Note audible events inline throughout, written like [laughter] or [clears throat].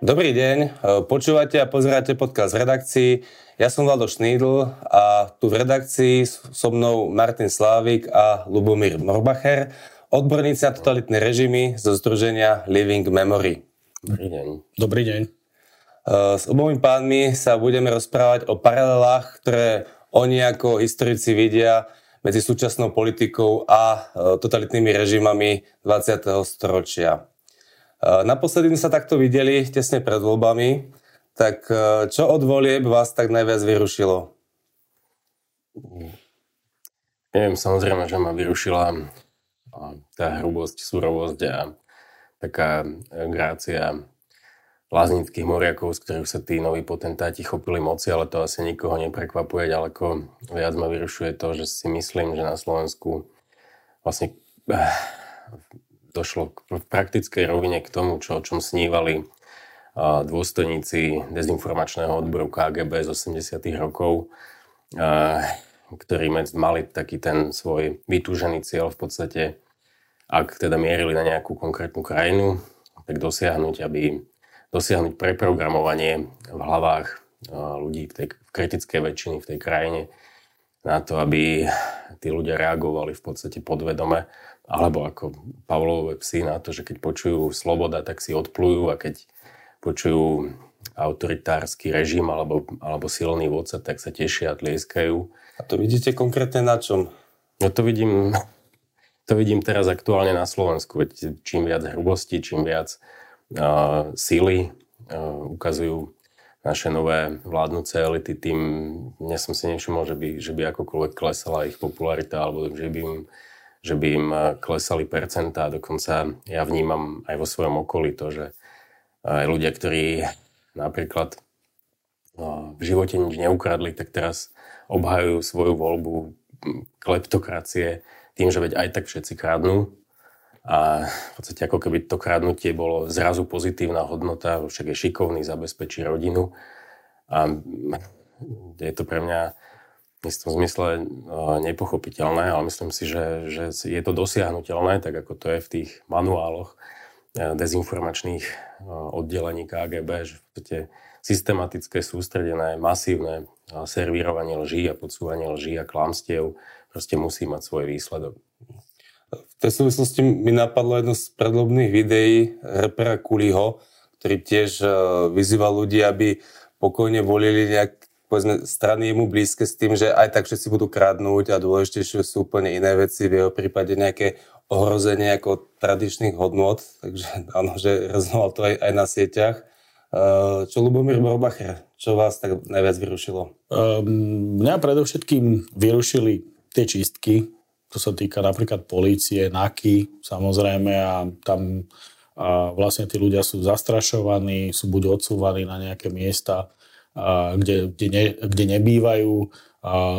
Dobrý deň, počúvate a pozeráte podcast v redakcii. Ja som Vlado Šnídl a tu v redakcii so mnou Martin Slávik a Lubomír Morbacher, odborníci na totalitné režimy zo združenia Living Memory. Dobrý deň. Dobrý deň. S obomi pánmi sa budeme rozprávať o paralelách, ktoré oni ako historici vidia medzi súčasnou politikou a totalitnými režimami 20. storočia. Eh, naposledy sa takto videli tesne pred voľbami, tak eh, čo od volieb vás tak najviac vyrušilo? Neviem, samozrejme, že ma vyrušila eh, tá hrubosť, surovosť a taká grácia láznických moriakov, z ktorých sa tí noví potentáti chopili moci, ale to asi nikoho neprekvapuje. Ďaleko viac ma vyrušuje to, že si myslím, že na Slovensku vlastne došlo v praktickej rovine k tomu, čo, o čom snívali dôstojníci dezinformačného odboru KGB z 80 rokov, ktorí mali taký ten svoj vytúžený cieľ v podstate, ak teda mierili na nejakú konkrétnu krajinu, tak dosiahnuť, aby dosiahnuť preprogramovanie v hlavách ľudí v tej kritickej väčšiny v tej krajine na to, aby tí ľudia reagovali v podstate podvedome alebo ako Pavlové psy na to, že keď počujú sloboda, tak si odplujú a keď počujú autoritársky režim alebo, alebo silný vodca, tak sa tešia a tlieskajú. A to vidíte konkrétne na čom? No to vidím, to vidím teraz aktuálne na Slovensku. Veď čím viac hrubosti, čím viac uh, síly uh, ukazujú naše nové vládnúce elity, tým dnes som si nevšimol, že by, že by akokoľvek klesala ich popularita, alebo že by im že by im eh, klesali percentá. Dokonca ja vnímam aj vo svojom okolí to, že aj ľudia, ktorí napríklad eh, v živote nič neukradli, tak teraz obhajujú svoju voľbu hm, kleptokracie tým, že veď aj tak všetci kradnú. A v podstate ako keby to kradnutie bolo zrazu pozitívna hodnota, však je šikovný, zabezpečí rodinu. A hm, je to pre mňa v istom zmysle nepochopiteľné, ale myslím si, že, že je to dosiahnutelné, tak ako to je v tých manuáloch e, dezinformačných oddelení KGB, že v podstate systematické, sústredené, masívne servírovanie lží a podsúvanie lží a klamstiev proste musí mať svoj výsledok. V tej súvislosti mi napadlo jedno z predlobných videí repera Kuliho, ktorý tiež e, vyzýval ľudí, aby pokojne volili nejak povedzme, strany jemu blízke s tým, že aj tak všetci budú kradnúť a dôležitejšie sú úplne iné veci, v jeho prípade nejaké ohrozenie ako tradičných hodnot, takže [laughs] áno, že rezonoval to aj, aj na sieťach. Uh, čo Lubomír Borbacher, čo vás tak najviac vyrušilo? Um, mňa predovšetkým vyrušili tie čistky, to sa týka napríklad polície, NAKY samozrejme a tam a vlastne tí ľudia sú zastrašovaní, sú buď odsúvaní na nejaké miesta, kde, kde, ne, kde nebývajú,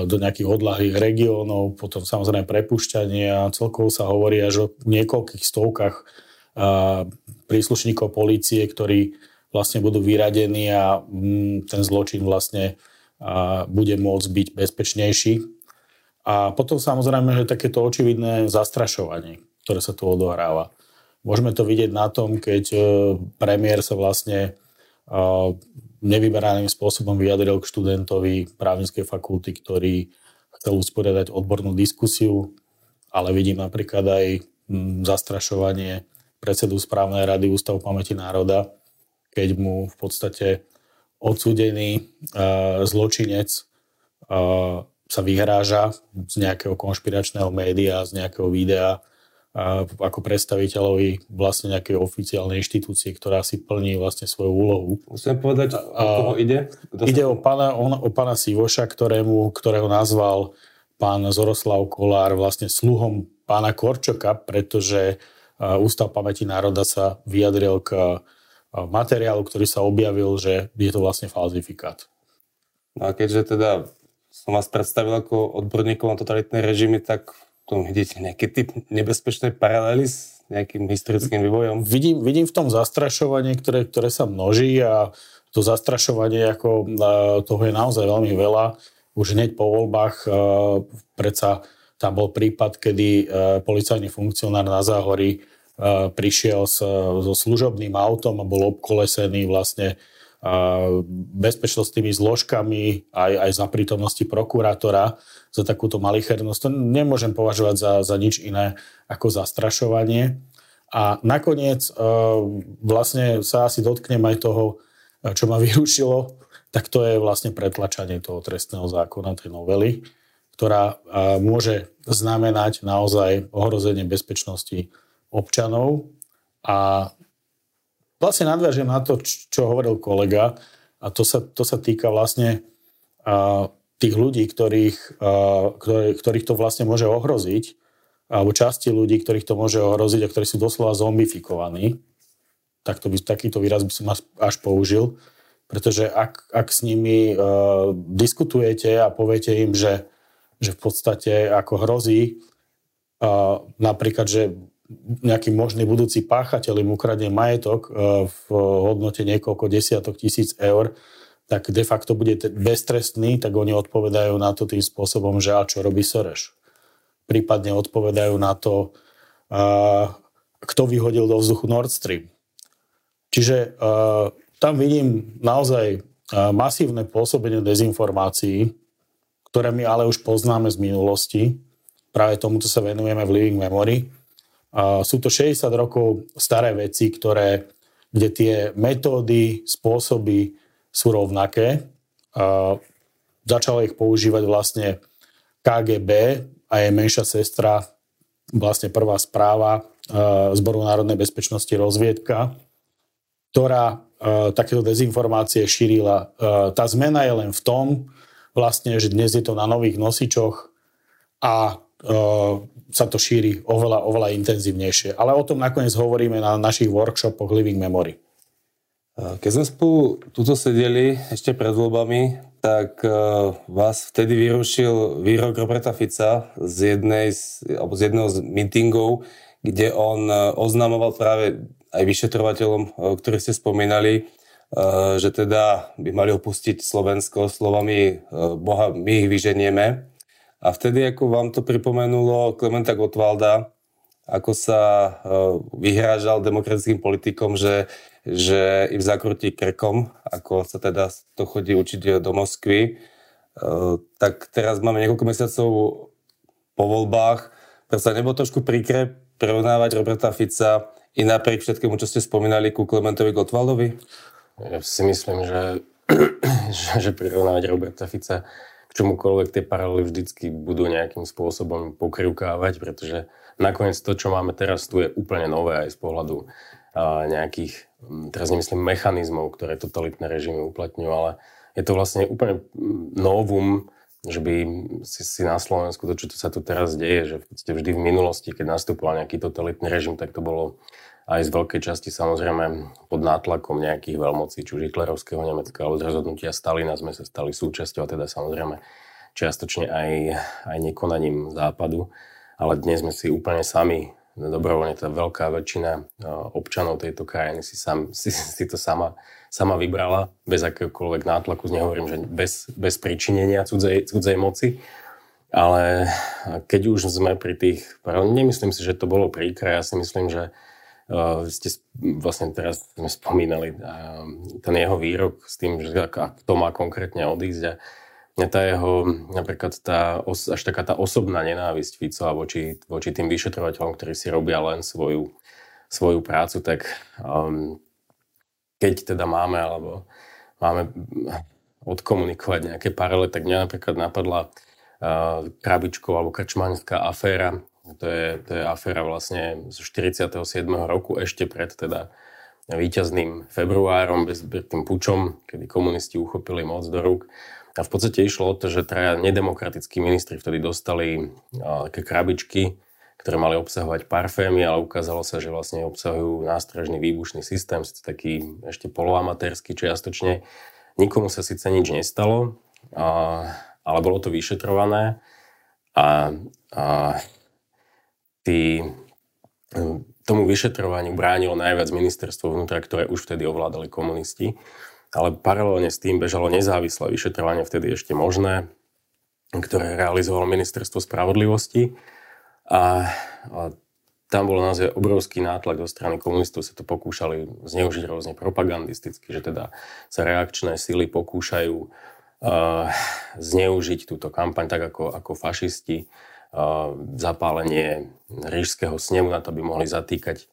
do nejakých odlahlých regiónov, potom samozrejme prepušťanie a celkovo sa hovorí až o niekoľkých stovkách príslušníkov polície, ktorí vlastne budú vyradení a mm, ten zločin vlastne bude môcť byť bezpečnejší. A potom samozrejme, že takéto očividné zastrašovanie, ktoré sa tu odohráva. Môžeme to vidieť na tom, keď e, premiér sa vlastne nevyberaným spôsobom vyjadril k študentovi právnickej fakulty, ktorý chcel usporiadať odbornú diskusiu, ale vidím napríklad aj mm, zastrašovanie predsedu správnej rady Ústavu pamäti národa, keď mu v podstate odsúdený zločinec sa vyhráža z nejakého konšpiračného média, z nejakého videa ako predstaviteľovi vlastne nejakej oficiálnej inštitúcie, ktorá si plní vlastne svoju úlohu. Musím povedať, o koho ide? Kto ide sa... o pána, o, o pána Sivoša, ktorému, ktorého nazval pán Zoroslav Kolár vlastne sluhom pána Korčoka, pretože Ústav pamäti národa sa vyjadril k materiálu, ktorý sa objavil, že je to vlastne falzifikát. No a keďže teda som vás predstavil ako odborníkov na totalitné režimy, tak tom vidíte nejaký typ nebezpečnej paralely s nejakým historickým vývojom? Vidím, vidím v tom zastrašovanie, ktoré, ktoré sa množí a to zastrašovanie ako toho je naozaj veľmi veľa. Už hneď po voľbách predsa tam bol prípad, kedy policajný funkcionár na Záhorí prišiel so služobným autom a bol obkolesený vlastne bezpečnostnými zložkami aj, aj za prítomnosti prokurátora za takúto malichernosť. To nemôžem považovať za, za nič iné ako zastrašovanie. A nakoniec vlastne sa asi dotknem aj toho, čo ma [laughs] vyrušilo, tak to je vlastne pretlačanie toho trestného zákona, tej novely, ktorá môže znamenať naozaj ohrozenie bezpečnosti občanov a vlastne nadviažem na to, čo hovoril kolega, a to sa, to sa týka vlastne tých ľudí, ktorých, ktorých to vlastne môže ohroziť, alebo časti ľudí, ktorých to môže ohroziť a ktorí sú doslova zombifikovaní. Tak to by, takýto výraz by som až použil. Pretože ak, ak s nimi uh, diskutujete a poviete im, že, že v podstate ako hrozí uh, napríklad, že nejaký možný budúci páchateľ im ukradne majetok e, v hodnote niekoľko desiatok tisíc eur, tak de facto bude beztrestný, tak oni odpovedajú na to tým spôsobom, že a čo robí Soreš. Prípadne odpovedajú na to, kto vyhodil do vzduchu Nord Stream. Čiže tam vidím naozaj masívne pôsobenie dezinformácií, ktoré my ale už poznáme z minulosti. Práve tomuto sa venujeme v Living Memory sú to 60 rokov staré veci, ktoré, kde tie metódy, spôsoby sú rovnaké. Začala ich používať vlastne KGB a je menšia sestra, vlastne prvá správa Zboru národnej bezpečnosti rozviedka, ktorá takéto dezinformácie šírila. Tá zmena je len v tom, vlastne, že dnes je to na nových nosičoch a sa to šíri oveľa, oveľa intenzívnejšie. Ale o tom nakoniec hovoríme na našich workshopoch Living Memory. Keď sme spolu tuto sedeli ešte pred voľbami, tak vás vtedy vyrušil výrok Roberta Fica z, jednej alebo z jedného z meetingov, kde on oznamoval práve aj vyšetrovateľom, ktorí ste spomínali, že teda by mali opustiť Slovensko slovami Boha, my ich vyženieme. A vtedy, ako vám to pripomenulo Klementa Gottwalda, ako sa e, vyhrážal demokratickým politikom, že, že im zakrutí krkom, ako sa teda to chodí učiť do Moskvy, e, tak teraz máme niekoľko mesiacov po voľbách. Predsa nebolo trošku príkre prerovnávať Roberta Fica i napriek všetkému, čo ste spomínali ku Klementovi Gottwaldovi? Ja si myslím, že, [clears throat] že prirovnávať Roberta Fica k čomukoľvek tie paralely vždycky budú nejakým spôsobom pokrivkávať, pretože nakoniec to, čo máme teraz, tu je úplne nové aj z pohľadu nejakých, teraz nemyslím mechanizmov, ktoré totalitné režimy uplatňujú, ale je to vlastne úplne novum, že by si, si na Slovensku to, čo sa tu teraz deje, že v podstate vždy v minulosti, keď nastupoval nejaký totalitný režim, tak to bolo aj z veľkej časti samozrejme pod nátlakom nejakých veľmocí, či už hitlerovského Nemecka alebo z rozhodnutia Stalina sme sa stali súčasťou a teda samozrejme čiastočne aj, aj nekonaním západu. Ale dnes sme si úplne sami, dobrovoľne tá veľká väčšina e, občanov tejto krajiny si, sam, [laughs] si, si to sama, sama vybrala, bez akéhokoľvek nátlaku, nehovorím, že bez, bez pričinenia cudzej, cudzej moci. Ale keď už sme pri tých, nemyslím si, že to bolo príkre, ja si myslím, že Uh, ste vlastne teraz sme spomínali uh, ten jeho výrok s tým, že kto má konkrétne odísť a tá jeho, napríklad tá, až taká tá osobná nenávisť Ficoa voči, voči tým vyšetrovateľom, ktorí si robia len svoju, svoju prácu, tak um, keď teda máme, alebo máme odkomunikovať nejaké paralely, tak mňa napríklad napadla uh, krabičková alebo krčmanská aféra to je, to je aféra vlastne z 47. roku, ešte pred teda víťazným februárom, bez, tým pučom, kedy komunisti uchopili moc do rúk. A v podstate išlo o to, že traja nedemokratickí ministri vtedy dostali také krabičky, ktoré mali obsahovať parfémy, ale ukázalo sa, že vlastne obsahujú nástražný výbušný systém, taký ešte poloamatérsky čiastočne. Nikomu sa síce nič nestalo, ale bolo to vyšetrované a, a tý, hm, tomu vyšetrovaniu bránilo najviac ministerstvo vnútra, ktoré už vtedy ovládali komunisti. Ale paralelne s tým bežalo nezávislé vyšetrovanie, vtedy ešte možné, ktoré realizovalo ministerstvo spravodlivosti. A, a tam bol naozaj obrovský nátlak zo strany komunistov, sa to pokúšali zneužiť rôzne propagandisticky, že teda sa reakčné sily pokúšajú uh, zneužiť túto kampaň tak ako, ako fašisti, uh, zapálenie rížského snemu na to, aby mohli zatýkať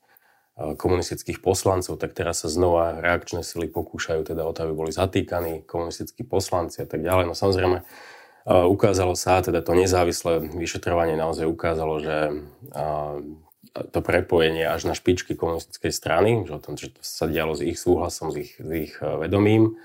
komunistických poslancov, tak teraz sa znova reakčné sily pokúšajú teda o to, aby boli zatýkaní komunistickí poslanci a tak ďalej. No samozrejme, ukázalo sa, teda to nezávislé vyšetrovanie naozaj ukázalo, že to prepojenie až na špičky komunistickej strany, že, o tom, že to sa dialo s ich súhlasom, s ich, s ich e, vedomím.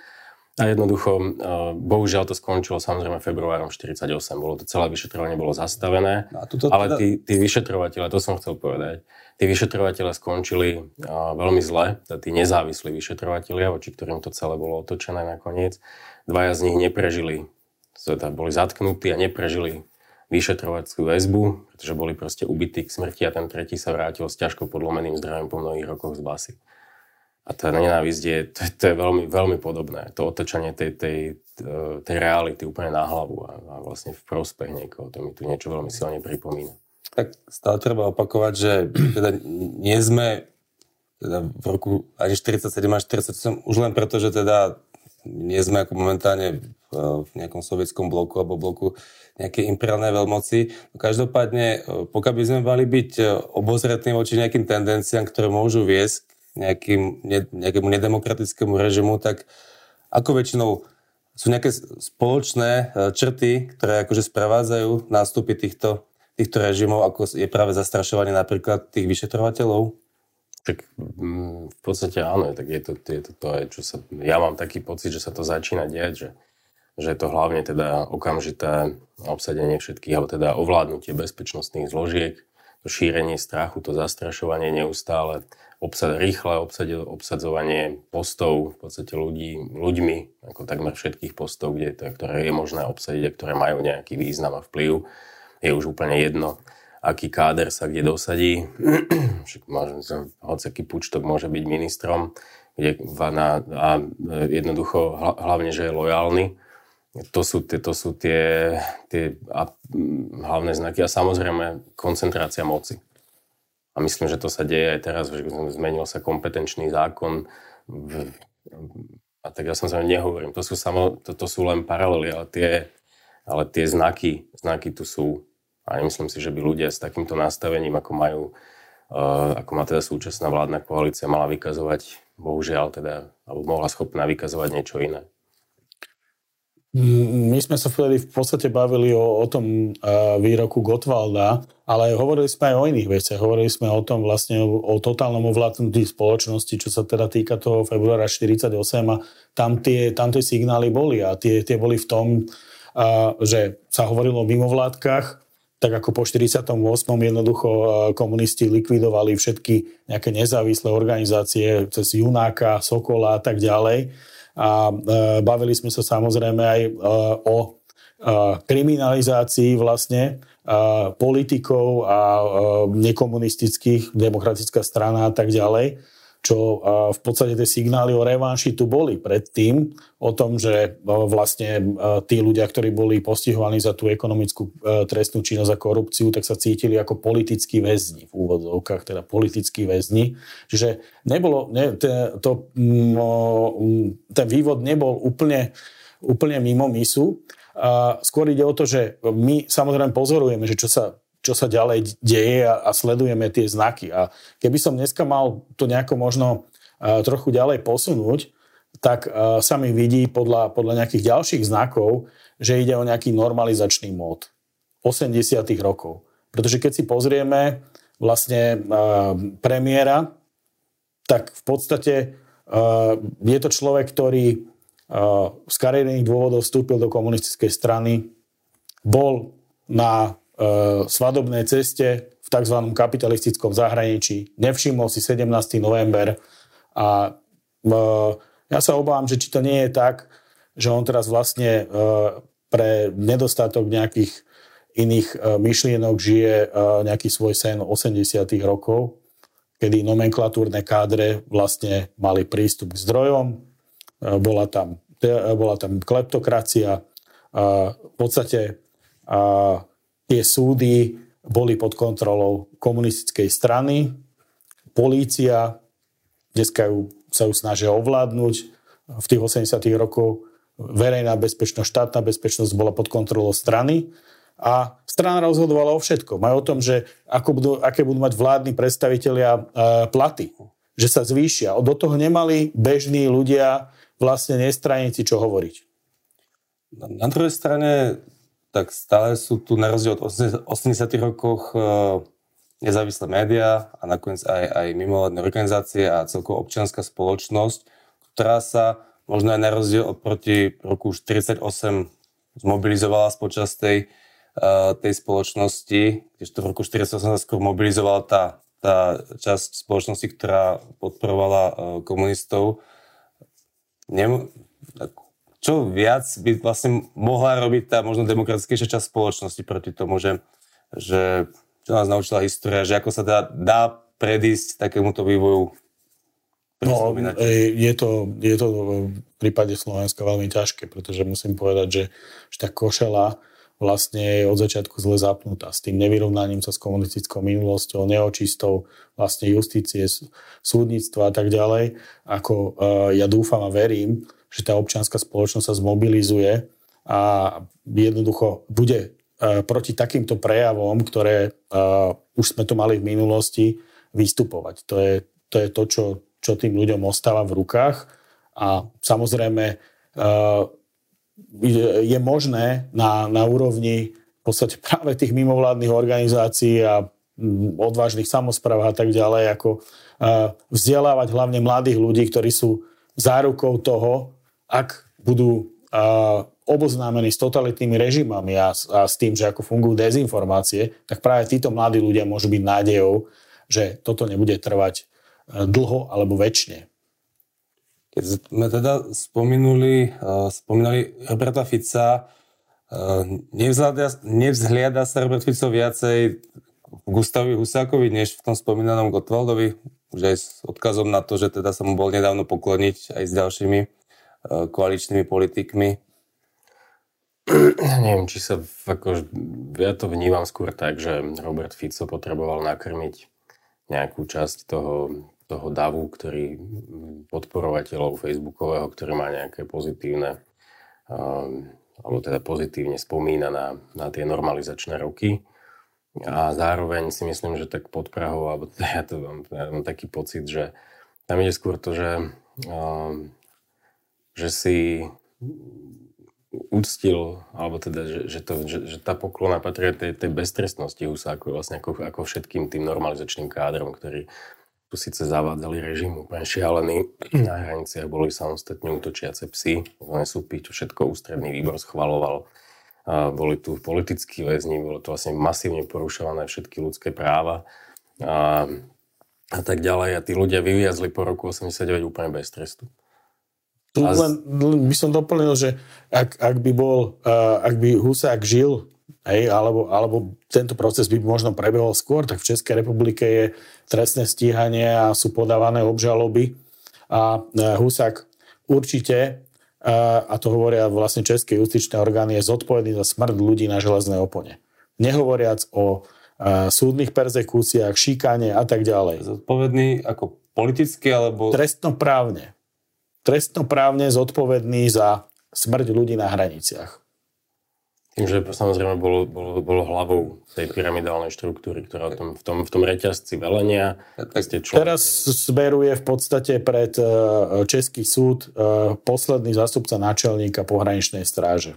A jednoducho, e, bohužiaľ to skončilo samozrejme februárom 48. Bolo to celé vyšetrovanie bolo zastavené, no teda... ale tí, tí vyšetrovateľe, to som chcel povedať, tí vyšetrovateľe skončili e, veľmi zle, tí nezávislí vyšetrovateľia, voči ktorým to celé bolo otočené nakoniec. Dvaja z nich neprežili, teda boli zatknutí a neprežili vyšetrovaciu väzbu, pretože boli proste ubytí k smrti a ten tretí sa vrátil s ťažko podlomeným zdravím po mnohých rokoch z basy. A tá nenávisť je, to, to je veľmi, veľmi podobné. To otočanie tej, tej, tej reality úplne na hlavu a, a vlastne v prospech niekoho. To mi tu niečo veľmi silne pripomína. Tak stále treba opakovať, že [clears throat] teda nie sme teda v roku ani 47 až 48 už len preto, že teda nie sme ako momentálne v nejakom sovietskom bloku alebo bloku nejaké imperiálne veľmoci. No každopádne, e, pokiaľ by sme mali byť obozretní voči nejakým tendenciám, ktoré môžu viesť k nejakým, ne, nejakému nedemokratickému režimu, tak ako väčšinou sú nejaké spoločné e, črty, ktoré akože sprevádzajú nástupy týchto, týchto režimov, ako je práve zastrašovanie napríklad tých vyšetrovateľov? Tak mm, v podstate áno, tak je to, je to, to je, čo sa, ja mám taký pocit, že sa to začína diať, že že je to hlavne teda okamžité obsadenie všetkých, alebo teda ovládnutie bezpečnostných zložiek, to šírenie strachu, to zastrašovanie neustále, obsad, rýchle obsad, obsadzovanie postov, v podstate ľudí, ľuďmi, ako takmer všetkých postov, kde to, ktoré je možné obsadiť a ktoré majú nejaký význam a vplyv, je už úplne jedno, aký káder sa kde dosadí. [clears throat] Hocaký pučtok môže byť ministrom, kde, a, a jednoducho hlavne, že je lojálny to sú, tie, to sú tie, tie a, hlavné znaky a samozrejme koncentrácia moci. A myslím, že to sa deje aj teraz, že zmenil sa kompetenčný zákon v, a tak ja som sa nehovorím, to sú, samo, to, to sú len paralely, ale tie, ale tie znaky, znaky tu sú. A nemyslím si, že by ľudia s takýmto nastavením, ako majú, uh, ako má teda súčasná vládna koalícia, mala vykazovať, bohužiaľ teda, alebo mohla schopná vykazovať niečo iné. My sme sa vtedy v podstate bavili o, o tom výroku Gotwalda, ale hovorili sme aj o iných veciach. Hovorili sme o tom vlastne o, o totálnom ovládnutí spoločnosti, čo sa teda týka toho februára 48 a tam tie, tam tie signály boli a tie, tie boli v tom, a, že sa hovorilo o mimovládkach, tak ako po 48. jednoducho komunisti likvidovali všetky nejaké nezávislé organizácie cez Junáka, Sokola a tak ďalej a e, bavili sme sa samozrejme aj e, o e, kriminalizácii vlastne politikov a nekomunistických, demokratická strana a tak ďalej, čo v podstate tie signály o revanši tu boli predtým, o tom, že vlastne tí ľudia, ktorí boli postihovaní za tú ekonomickú trestnú činnosť a korupciu, tak sa cítili ako politickí väzni v úvodzovkách, teda politickí väzni. Čiže nebolo, ne, to, mm, ten vývod nebol úplne, úplne mimo misu. A skôr ide o to, že my samozrejme pozorujeme, že čo sa čo sa ďalej deje a, a sledujeme tie znaky. A keby som dneska mal to nejako možno uh, trochu ďalej posunúť, tak uh, sa mi vidí podľa, podľa nejakých ďalších znakov, že ide o nejaký normalizačný mód 80. rokov. Pretože keď si pozrieme vlastne uh, premiéra, tak v podstate uh, je to človek, ktorý z kariérnych dôvodov vstúpil do komunistickej strany, bol na svadobnej ceste v tzv. kapitalistickom zahraničí. Nevšimol si 17. november a uh, ja sa obávam, že či to nie je tak, že on teraz vlastne uh, pre nedostatok nejakých iných myšlienok žije nejaký svoj sen 80. rokov, kedy nomenklatúrne kádre vlastne mali prístup k zdrojom, bola tam, bola tam kleptokracia, v podstate tie súdy boli pod kontrolou komunistickej strany. Polícia, dneska ju, sa ju snažia ovládnuť. V tých 80 rokoch verejná bezpečnosť, štátna bezpečnosť bola pod kontrolou strany a strana rozhodovala o všetkom. Aj o tom, že ako budú, aké budú mať vládni predstavitelia e, platy, že sa zvýšia. Do toho nemali bežní ľudia, vlastne nestraníci, čo hovoriť. Na druhej strane tak stále sú tu na rozdiel od 80. rokoch e, nezávislé médiá a nakoniec aj, aj mimovládne organizácie a celkovo občianská spoločnosť, ktorá sa možno aj na rozdiel oproti roku 48 zmobilizovala počas tej, e, tej spoločnosti, to v roku 48 sa skôr mobilizovala tá, tá časť spoločnosti, ktorá podporovala e, komunistov. Nem, čo viac by vlastne mohla robiť tá možno demokratickejšia časť spoločnosti proti tomu, že, že čo nás naučila história, že ako sa dá, dá predísť takémuto vývoju No, je to, je to v prípade Slovenska veľmi ťažké, pretože musím povedať, že, že tá košela vlastne je od začiatku zle zapnutá. S tým nevyrovnaním sa s komunistickou minulosťou, neočistou vlastne justície, súdnictva a tak ďalej. Ako uh, ja dúfam a verím, že tá občianská spoločnosť sa zmobilizuje a jednoducho bude e, proti takýmto prejavom, ktoré uh, už sme tu mali v minulosti, vystupovať. To je to, je to čo, čo tým ľuďom ostáva v rukách a samozrejme uh, je, možné na, na úrovni v podstate práve tých mimovládnych organizácií a odvážnych samozpráv a tak ďalej, ako vzdelávať hlavne mladých ľudí, ktorí sú zárukou toho, ak budú oboznámení s totalitnými režimami a, a s tým, že ako fungujú dezinformácie, tak práve títo mladí ľudia môžu byť nádejou, že toto nebude trvať uh, dlho alebo väčšine. Keď sme teda spomenuli, uh, spomínali Roberta Fica, uh, nevzhliada, sa Robert Fico viacej Gustavi Husákovi, než v tom spomínanom Gotwaldovi, už aj s odkazom na to, že teda sa mu bol nedávno pokloniť aj s ďalšími E, koaličnými politikmi? [clears throat] Neviem, či sa ako, ja to vnímam skôr tak, že Robert Fico potreboval nakrmiť nejakú časť toho, toho davu, ktorý podporovateľov Facebookového, ktorý má nejaké pozitívne um, alebo teda pozitívne spomína na, na tie normalizačné roky. A zároveň si myslím, že tak pod Prahou, alebo [laughs] ja to mám, ja mám taký pocit, že tam ide skôr to, že um, že si úctil, alebo teda, že, že, to, že, že tá poklona patrí tej, tej beztrestnosti Husáku, vlastne ako, ako všetkým tým normalizačným kádrom, ktorí tu síce zavádzali režim úplne šialený, [clears throat] na hraniciach boli samostatne útočiace psy, nesúpi, to všetko ústredný výbor schvaloval. A boli tu politickí väzni, bolo to vlastne masívne porušované všetky ľudské práva a, a tak ďalej. A tí ľudia vyviazli po roku 89 úplne bez trestu. Tu len, by som doplnil, že ak, ak by bol, uh, ak by Husák žil, hej, alebo, alebo tento proces by možno prebehol skôr, tak v Českej republike je trestné stíhanie a sú podávané obžaloby a uh, Husák určite, uh, a to hovoria vlastne české justičné orgány, je zodpovedný za smrť ľudí na železnej opone. Nehovoriac o uh, súdnych persekúciách, šikane a tak ďalej. Zodpovedný ako politicky alebo... Trestnoprávne trestnoprávne zodpovedný za smrť ľudí na hraniciach. Tým, že samozrejme bolo, bolo, bolo hlavou tej pyramidálnej štruktúry, ktorá v tom, v tom, v tom reťazci velenia. Človek... Teraz zberuje v podstate pred e, Český súd e, posledný zástupca náčelníka pohraničnej stráže.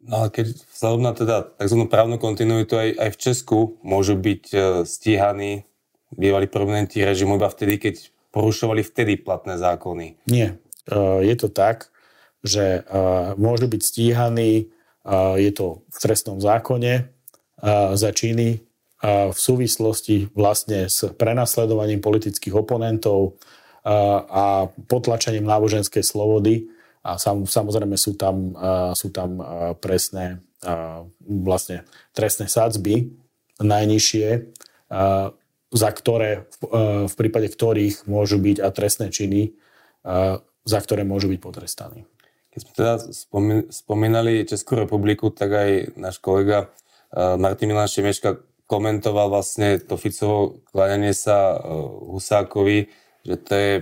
No ale keď vzhľadom na teda tzv. právnu kontinuitu aj, aj v Česku môžu byť e, stíhaní bývalí prominenti režimu iba vtedy, keď porušovali vtedy platné zákony. Nie. E, je to tak, že e, môžu byť stíhaní, e, je to v trestnom zákone, za činy v súvislosti vlastne s prenasledovaním politických oponentov a potlačením náboženskej slobody. A samozrejme sú tam, sú tam presné vlastne trestné sadzby najnižšie za ktoré, e, v prípade ktorých môžu byť a trestné činy, e, za ktoré môžu byť potrestaní. Keď sme teda spomínali Českú republiku, tak aj náš kolega e, Martin Milan Šemečka komentoval vlastne to Ficovo kláňanie sa Husákovi, že to je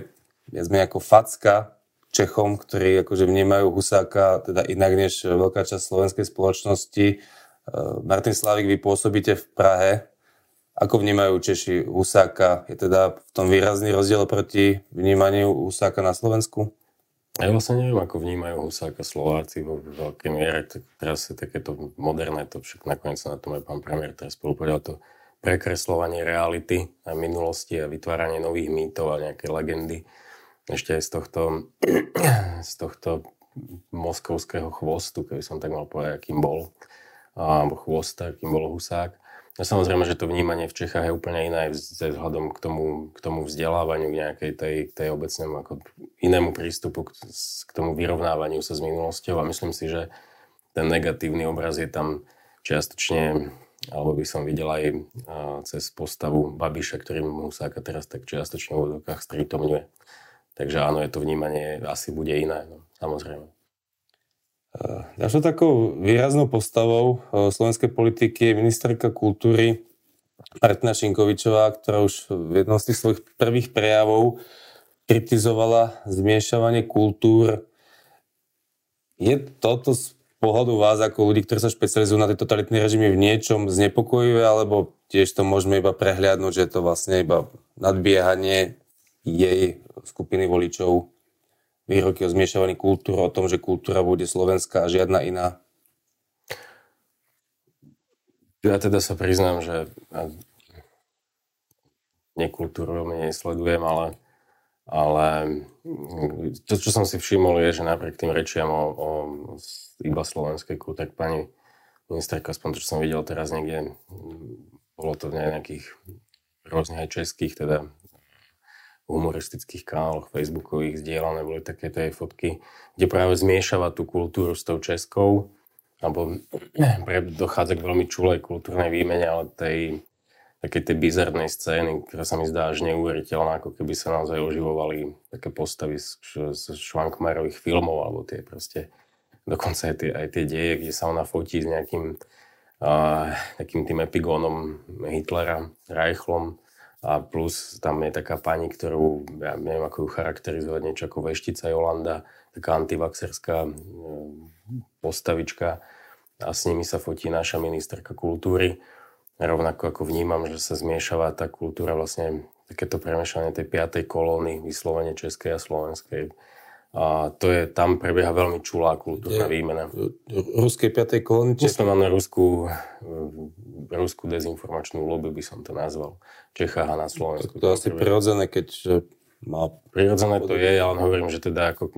viac ako facka Čechom, ktorí akože vnímajú Husáka teda inak než veľká časť slovenskej spoločnosti. Martin Slavik, vy pôsobíte v Prahe. Ako vnímajú Češi Husáka? Je teda v tom výrazný rozdiel proti vnímaniu Husáka na Slovensku? Ja vlastne neviem, ako vnímajú Husáka Slováci vo veľkej miere. Tak teraz je takéto moderné, to však nakoniec na tom aj pán premiér teraz spolupovedal to prekreslovanie reality a minulosti a vytváranie nových mýtov a nejaké legendy. Ešte aj z tohto, [clears throat] z tohto moskovského chvostu, keby som tak mal povedať, akým bol, alebo chvosta, akým bol Husák No samozrejme, že to vnímanie v Čechách je úplne iné vzhľadom k tomu, k tomu vzdelávaniu, k nejakej tej, tej obecnému ako inému prístupu k, k tomu vyrovnávaniu sa s minulosťou a myslím si, že ten negatívny obraz je tam čiastočne, alebo by som videl aj cez postavu Babiša, ktorý mu Husáka teraz tak čiastočne v úvodokách strítomňuje. Takže áno, je to vnímanie asi bude iné, no, samozrejme. Ďalšou takou výraznou postavou eh, slovenskej politiky je ministerka kultúry Martina Šinkovičová, ktorá už v jednom z tých svojich prvých prejavov kritizovala zmiešavanie kultúr. Je toto z pohľadu vás ako ľudí, ktorí sa špecializujú na tie totalitné režimy v niečom znepokojivé, alebo tiež to môžeme iba prehliadnúť, že je to vlastne iba nadbiehanie jej skupiny voličov výroky o zmiešavaní kultúry, o tom, že kultúra bude slovenská a žiadna iná? Ja teda sa priznám, že nekultúru veľmi nesledujem, ale, ale to, čo som si všimol, je, že napriek tým rečiam o, o iba slovenskej kultúre, tak pani ministerka, aspoň to, čo som videl teraz niekde, bolo to v nejakých rôznych aj českých, teda humoristických kanáloch facebookových zdieľané boli takéto aj fotky, kde práve zmiešava tú kultúru s tou českou, alebo dochádza k veľmi čulej kultúrnej výmene, ale tej také tej bizarnej scény, ktorá sa mi zdá až neuveriteľná, ako keby sa naozaj oživovali také postavy z, z Schwankmajerových filmov, alebo tie proste, dokonca aj tie, aj tie deje, kde sa ona fotí s nejakým uh, takým tým epigónom Hitlera, Reichlom, a plus tam je taká pani, ktorú, ja neviem ako ju charakterizovať, niečo ako veštica Jolanda, taká antivaxerská e, postavička a s nimi sa fotí naša ministerka kultúry. Rovnako ako vnímam, že sa zmiešava tá kultúra vlastne takéto premešanie tej piatej kolóny, vyslovene českej a slovenskej a to je, tam prebieha veľmi čulá kultúrna je, výmena. Ruskej piatej kolóny? Či... máme ruskú, ruskú dezinformačnú lobby, by som to nazval. Čechách a na Slovensku. To je asi prirodzené, keď má... Prirodzené to je, ale hovorím, že teda ako,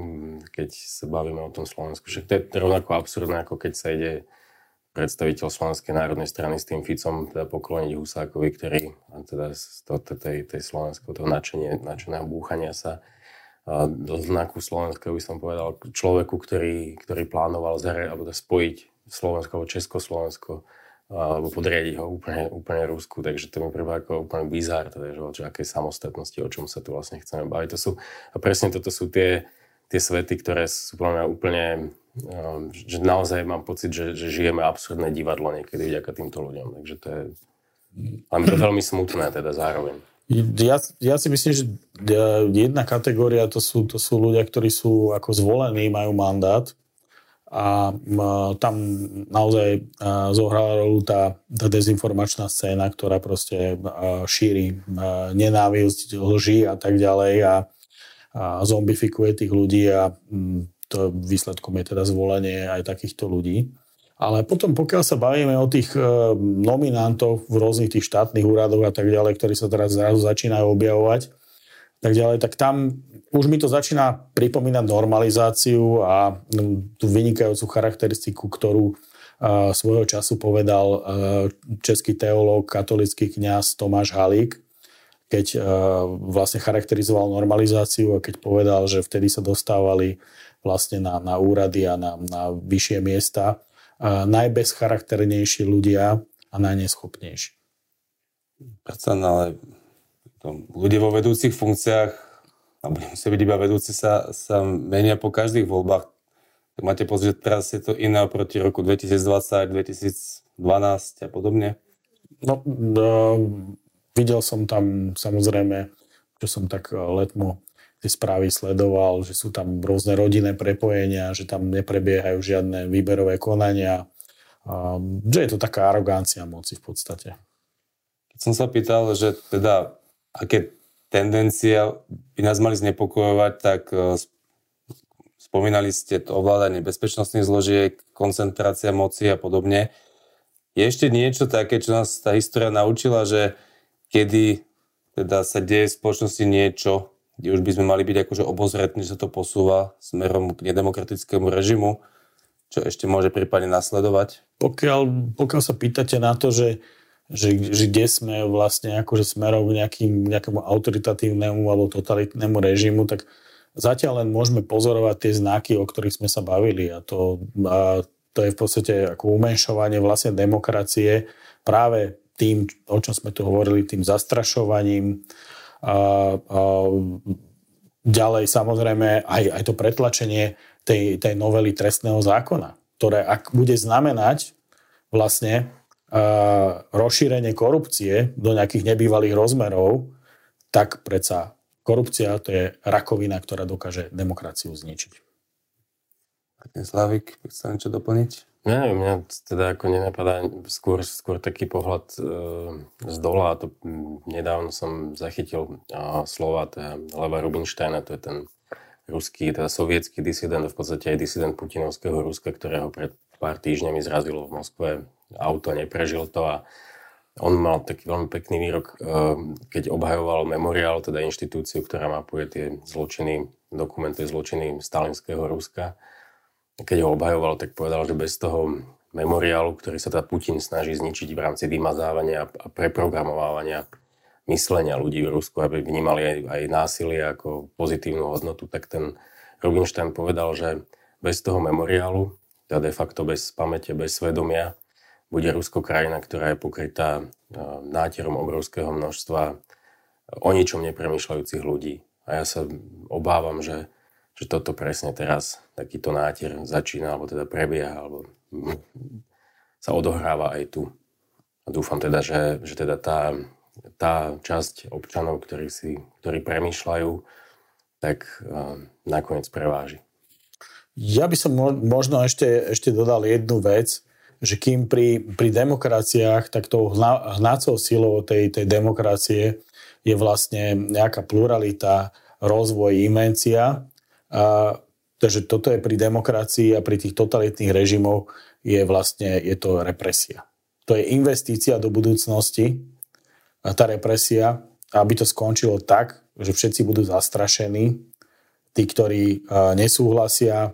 keď sa bavíme o tom Slovensku, však to je rovnako absurdné, ako keď sa ide predstaviteľ Slovenskej národnej strany s tým Ficom teda pokloniť Husákovi, ktorý a teda z to, tej, tej slovenského toho načenie, načeného búchania sa do znaku Slovenska, by som povedal, človeku, ktorý, ktorý plánoval zare, alebo spojiť Slovensko alebo Československo alebo podriadiť ho úplne, úplne Rusku, takže to mi prípada ako úplne bizár, teda, že o akej samostatnosti, o čom sa tu vlastne chceme baviť. To sú, a presne toto sú tie, tie svety, ktoré sú pre mňa úplne, že naozaj mám pocit, že, že žijeme absurdné divadlo niekedy vďaka týmto ľuďom, takže to je, ale to veľmi smutné teda zároveň. Ja, ja si myslím, že jedna kategória to sú, to sú ľudia, ktorí sú ako zvolení, majú mandát a tam naozaj zohrala rolu tá, tá dezinformačná scéna, ktorá proste šíri nenávisť, lži a tak ďalej a, a zombifikuje tých ľudí a to výsledkom je teda zvolenie aj takýchto ľudí. Ale potom, pokiaľ sa bavíme o tých e, nominantoch v rôznych tých štátnych úradoch a tak ďalej, ktorí sa teraz zrazu začínajú objavovať, tak ďalej, tak tam už mi to začína pripomínať normalizáciu a tú vynikajúcu charakteristiku, ktorú e, svojho času povedal e, český teológ, katolický kňaz Tomáš Halík, keď vlastne charakterizoval normalizáciu a keď povedal, že vtedy sa dostávali vlastne na, na úrady a na, na vyššie miesta najbezcharakternejší ľudia a najneschopnejší. Predsa, no, ale to, ľudia vo vedúcich funkciách, alebo nemusia byť iba vedúci, sa, sa menia po každých voľbách. Tak máte pocit, že teraz je to iné oproti roku 2020, 2012 a podobne? No, uh, videl som tam samozrejme, čo som tak letmo tie správy sledoval, že sú tam rôzne rodinné prepojenia, že tam neprebiehajú žiadne výberové konania, že je to taká arogancia moci v podstate. Keď som sa pýtal, že teda aké tendencia by nás mali znepokojovať, tak e, spomínali ste to ovládanie bezpečnostných zložiek, koncentrácia moci a podobne. Je ešte niečo také, čo nás tá história naučila, že kedy teda sa deje v spoločnosti niečo, kde už by sme mali byť akože obozretní, že sa to posúva smerom k nedemokratickému režimu, čo ešte môže prípadne nasledovať? Pokiaľ, pokiaľ sa pýtate na to, že, že, že kde sme vlastne akože smerom k nejakým, nejakému autoritatívnemu alebo totalitnému režimu, tak zatiaľ len môžeme pozorovať tie znaky, o ktorých sme sa bavili a to, a to je v podstate ako umenšovanie vlastne demokracie práve tým, o čom sme tu hovorili, tým zastrašovaním, ďalej samozrejme aj, aj to pretlačenie tej, tej novely trestného zákona, ktoré ak bude znamenať vlastne rozšírenie korupcie do nejakých nebývalých rozmerov, tak predsa korupcia to je rakovina, ktorá dokáže demokraciu zničiť. Martin Slavik, chcete niečo doplniť? Ne, mňa teda ako nenapadá skôr, skôr taký pohľad e, z dola. To, nedávno som zachytil e, slova teda Leva Rubinsteina, to je ten ruský, teda sovietský disident, v podstate aj disident putinovského Ruska, ktorého pred pár týždňami zrazilo v Moskve auto, neprežil to a on mal taký veľmi pekný výrok, e, keď obhajoval memoriál, teda inštitúciu, ktorá mapuje tie zločiny, dokumentuje zločiny stalinského Ruska keď ho obhajoval, tak povedal, že bez toho memoriálu, ktorý sa teda Putin snaží zničiť v rámci vymazávania a preprogramovania myslenia ľudí v Rusku, aby vnímali aj, aj násilie ako pozitívnu hodnotu, tak ten Rubinstein povedal, že bez toho memoriálu, teda de facto bez pamäte, bez svedomia, bude Rusko krajina, ktorá je pokrytá e, nátierom obrovského množstva o ničom nepremýšľajúcich ľudí. A ja sa obávam, že že toto presne teraz, takýto nátier začína, alebo teda prebieha, alebo [laughs] sa odohráva aj tu. A dúfam teda, že, že teda tá, tá časť občanov, ktorí, si, ktorí premýšľajú, tak uh, nakoniec preváži. Ja by som možno ešte, ešte dodal jednu vec, že kým pri, pri demokraciách, tak tou hnácou silou tej, tej demokracie je vlastne nejaká pluralita, rozvoj, imencia, a, takže toto je pri demokracii a pri tých totalitných režimoch je vlastne je to represia. To je investícia do budúcnosti a tá represia, aby to skončilo tak, že všetci budú zastrašení, tí, ktorí nesúhlasia,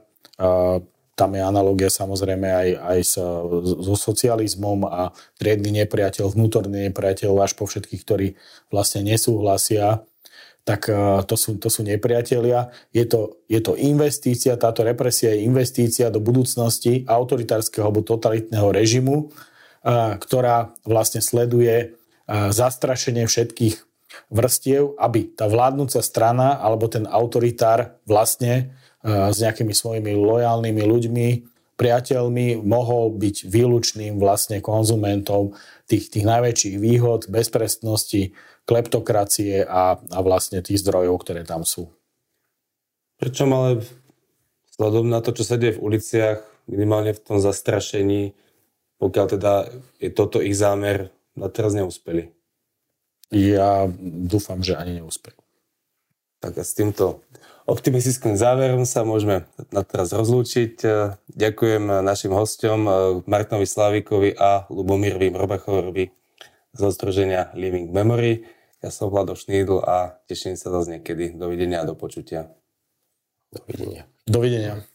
tam je analogia samozrejme aj, aj so, so socializmom a triedny nepriateľ, vnútorný nepriateľ až po všetkých, ktorí vlastne nesúhlasia tak e, to sú, to sú nepriatelia. Je to, je to investícia, táto represia je investícia do budúcnosti autoritárskeho alebo totalitného režimu, e, ktorá vlastne sleduje e, zastrašenie všetkých vrstiev, aby tá vládnúca strana alebo ten autoritár vlastne s nejakými svojimi lojálnymi ľuďmi, priateľmi mohol byť výlučným vlastne konzumentom tých, tých najväčších výhod, bezprestnosti, kleptokracie a, a vlastne tých zdrojov, ktoré tam sú. Prečo ale vzhľadom na to, čo sa deje v uliciach, minimálne v tom zastrašení, pokiaľ teda je toto ich zámer, na teraz neúspeli? Ja dúfam, že ani neúspejú. Tak a s týmto optimistickým záverom sa môžeme na teraz rozlúčiť. Ďakujem našim hostom Martinovi Slavikovi a Lubomírovi Robachorovi zo Združenia Living Memory. Ja som Vlado Šnídl a teším sa zase niekedy. Dovidenia a do počutia. Dovidenia. Dovidenia.